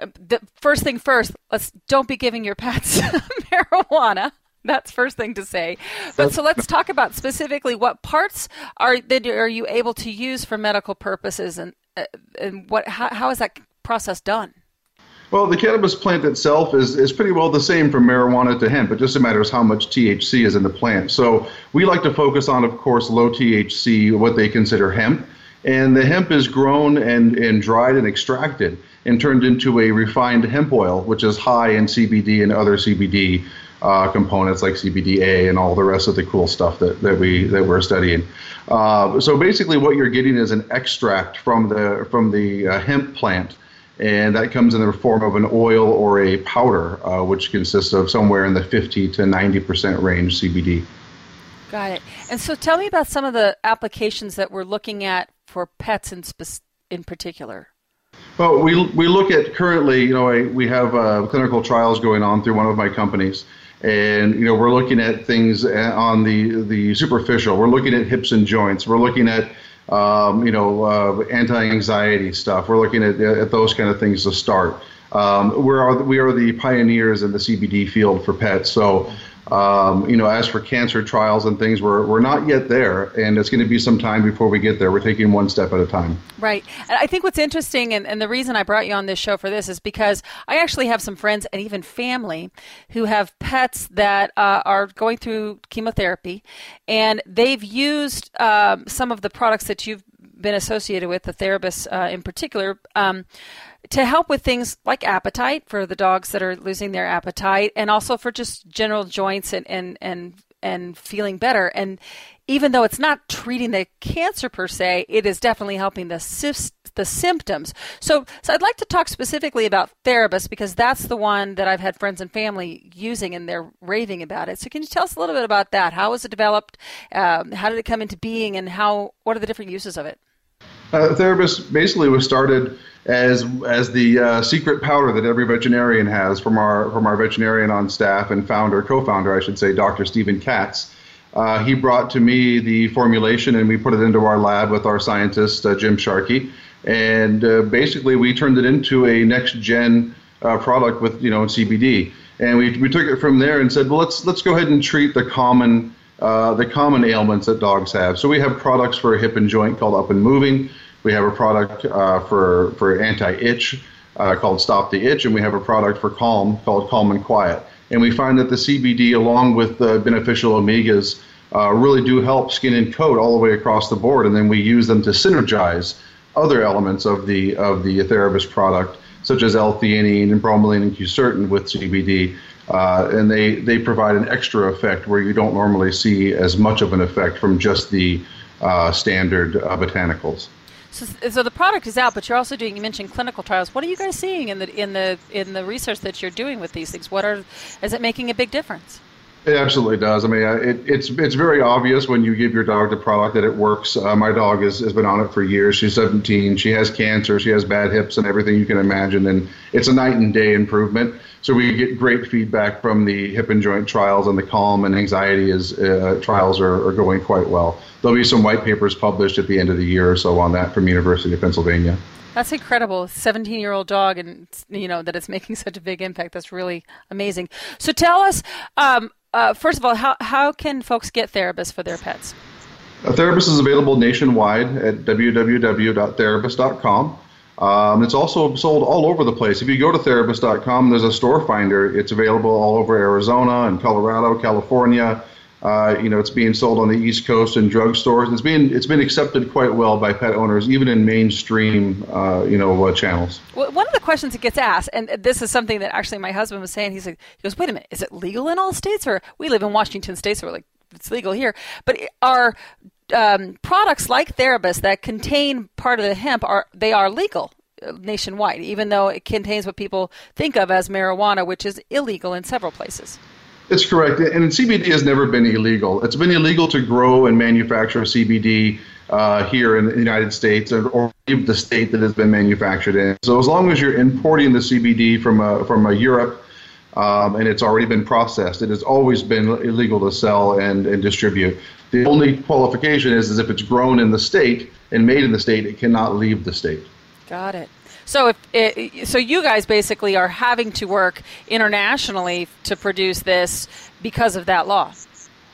uh, the first thing first, let's don't be giving your pets [laughs] marijuana. That's first thing to say. But so let's talk about specifically what parts are that are you able to use for medical purposes, and uh, and what how, how is that process done? Well, the cannabis plant itself is, is pretty well the same from marijuana to hemp. It just matters how much THC is in the plant. So we like to focus on, of course, low THC, what they consider hemp. And the hemp is grown and, and dried and extracted and turned into a refined hemp oil, which is high in CBD and other CBD uh, components like CBDA and all the rest of the cool stuff that, that we that we're studying. Uh, so basically, what you're getting is an extract from the from the uh, hemp plant and that comes in the form of an oil or a powder, uh, which consists of somewhere in the 50 to 90 percent range CBD. Got it. And so, tell me about some of the applications that we're looking at for pets in spe- in particular. Well, we we look at currently, you know, we have uh, clinical trials going on through one of my companies, and you know, we're looking at things uh, on the the superficial. We're looking at hips and joints. We're looking at um, you know, uh, anti-anxiety stuff. We're looking at, at those kind of things to start. Um, we're we are the pioneers in the CBD field for pets. So, um, you know, as for cancer trials and things, we're we're not yet there, and it's going to be some time before we get there. We're taking one step at a time. Right. And I think what's interesting, and, and the reason I brought you on this show for this is because I actually have some friends and even family who have pets that uh, are going through chemotherapy, and they've used um, some of the products that you've been associated with, the Therabis uh, in particular. Um, to help with things like appetite for the dogs that are losing their appetite and also for just general joints and and and and feeling better. And even though it's not treating the cancer per se it is definitely helping the the symptoms. So so I'd like to talk specifically about Therabis because that's the one that I've had friends and family using and they're raving about it. So can you tell us a little bit about that? How was it developed? Um, how did it come into being and how what are the different uses of it uh, basically was started as as the uh, secret powder that every veterinarian has from our from our veterinarian on staff and founder co-founder I should say Dr. Stephen Katz. Uh, he brought to me the formulation and we put it into our lab with our scientist uh, Jim Sharkey, and uh, basically we turned it into a next gen uh, product with you know CBD, and we we took it from there and said well let's let's go ahead and treat the common uh, the common ailments that dogs have. So we have products for hip and joint called Up and Moving. We have a product uh, for for anti-itch uh, called Stop the Itch, and we have a product for calm called Calm and Quiet. And we find that the CBD, along with the beneficial omegas, uh, really do help skin and coat all the way across the board. And then we use them to synergize other elements of the of the Therabis product, such as L-theanine and bromelain and quercetin with CBD Uh, and they, they provide an extra effect where you don't normally see as much of an effect from just the uh, standard uh, botanicals. So, so the product is out, but you're also doing. You mentioned clinical trials. What are you guys seeing in the in the in the research that you're doing with these things? What are is it making a big difference? It absolutely does. I mean, it, it's it's very obvious when you give your dog the product that it works. Uh, my dog has, has been on it for years. She's 17. She has cancer. She has bad hips and everything you can imagine, and it's a night and day improvement. So we get great feedback from the hip and joint trials, and the calm and anxiety is uh, trials are, are going quite well. There'll be some white papers published at the end of the year or so on that from University of Pennsylvania. That's incredible. 17 year old dog, and you know that it's making such a big impact. That's really amazing. So tell us, um, uh, first of all, how, how can folks get Therabis for their pets? A Therabis is available nationwide at www.therabis.com. Um, it's also sold all over the place. If you go to therabis.com, there's a store finder. It's available all over Arizona and Colorado, California. Uh, you know, it's being sold on the East Coast in drugstores. It's been it's been accepted quite well by pet owners, even in mainstream, uh, you know, uh, channels. Well, one of the questions that gets asked, and this is something that actually my husband was saying. He's like, he goes, "Wait a minute, is it legal in all states, or we live in Washington State, so we're like, it's legal here? But are um, products like Therabis that contain part of the hemp are they are legal uh, nationwide, even though it contains what people think of as marijuana, which is illegal in several places." It's correct. And CBD has never been illegal. It's been illegal to grow and manufacture CBD uh, here in the United States or, the state that it's been manufactured in. So as long as you're importing the CBD from a, from a Europe um, and it's already been processed, it has always been illegal to sell and, and distribute. The only qualification is, is if it's grown in the state and made in the state, it cannot leave the state. Got it. So if it, so, you guys basically are having to work internationally to produce this because of that law.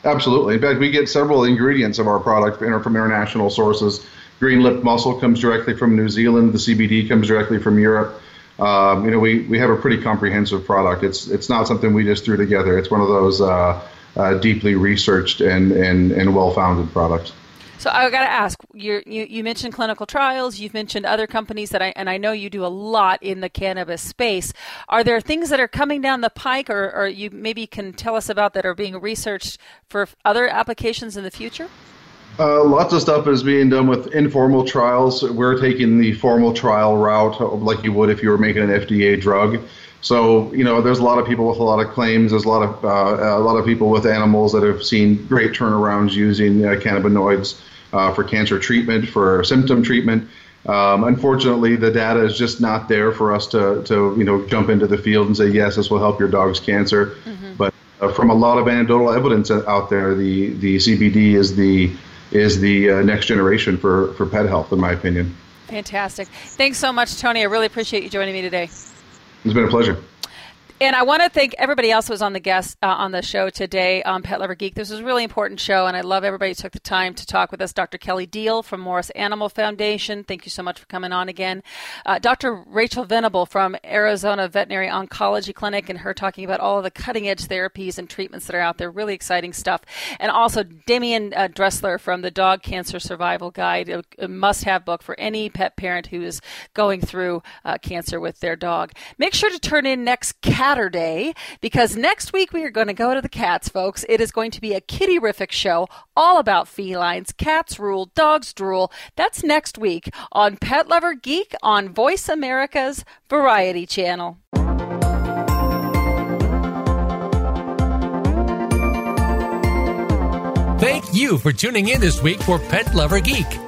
Absolutely. In fact, we get several ingredients of our product from international sources. Green lip mussel comes directly from New Zealand. The CBD comes directly from Europe. Um, you know, we, we have a pretty comprehensive product. It's it's not something we just threw together. It's one of those uh, uh, deeply researched and, and, and well founded products. So I got to ask, you you mentioned clinical trials. You've mentioned other companies that I and I know you do a lot in the cannabis space. Are there things that are coming down the pike, or, or you maybe can tell us about that are being researched for other applications in the future? Uh, lots of stuff is being done with informal trials. We're taking the formal trial route, like you would if you were making an FDA drug. So you know, there's a lot of people with a lot of claims. There's a lot of uh, a lot of people with animals that have seen great turnarounds using uh, cannabinoids uh, for cancer treatment, for symptom treatment. Um, unfortunately, the data is just not there for us to, to you know jump into the field and say yes, this will help your dog's cancer. Mm-hmm. But uh, from a lot of anecdotal evidence out there, the the CBD is the is the uh, next generation for for pet health, in my opinion. Fantastic. Thanks so much, Tony. I really appreciate you joining me today. It's been a pleasure. And I want to thank everybody else who was on the guest uh, on the show today on Pet Lover Geek. This was a really important show, and I love everybody who took the time to talk with us. Dr. Kelly Diehl from Morris Animal Foundation, thank you so much for coming on again. Uh, Dr. Rachel Venable from Arizona Veterinary Oncology Clinic, and her talking about all of the cutting edge therapies and treatments that are out there. Really exciting stuff. And also Demian uh, Dressler from the Dog Cancer Survival Guide, a, a must have book for any pet parent who is going through uh, cancer with their dog. Make sure to turn in next Saturday because next week we are going to go to the cats, folks. It is going to be a kitty rific show all about felines. Cats rule, dogs drool. That's next week on Pet Lover Geek on Voice America's Variety Channel. Thank you for tuning in this week for Pet Lover Geek.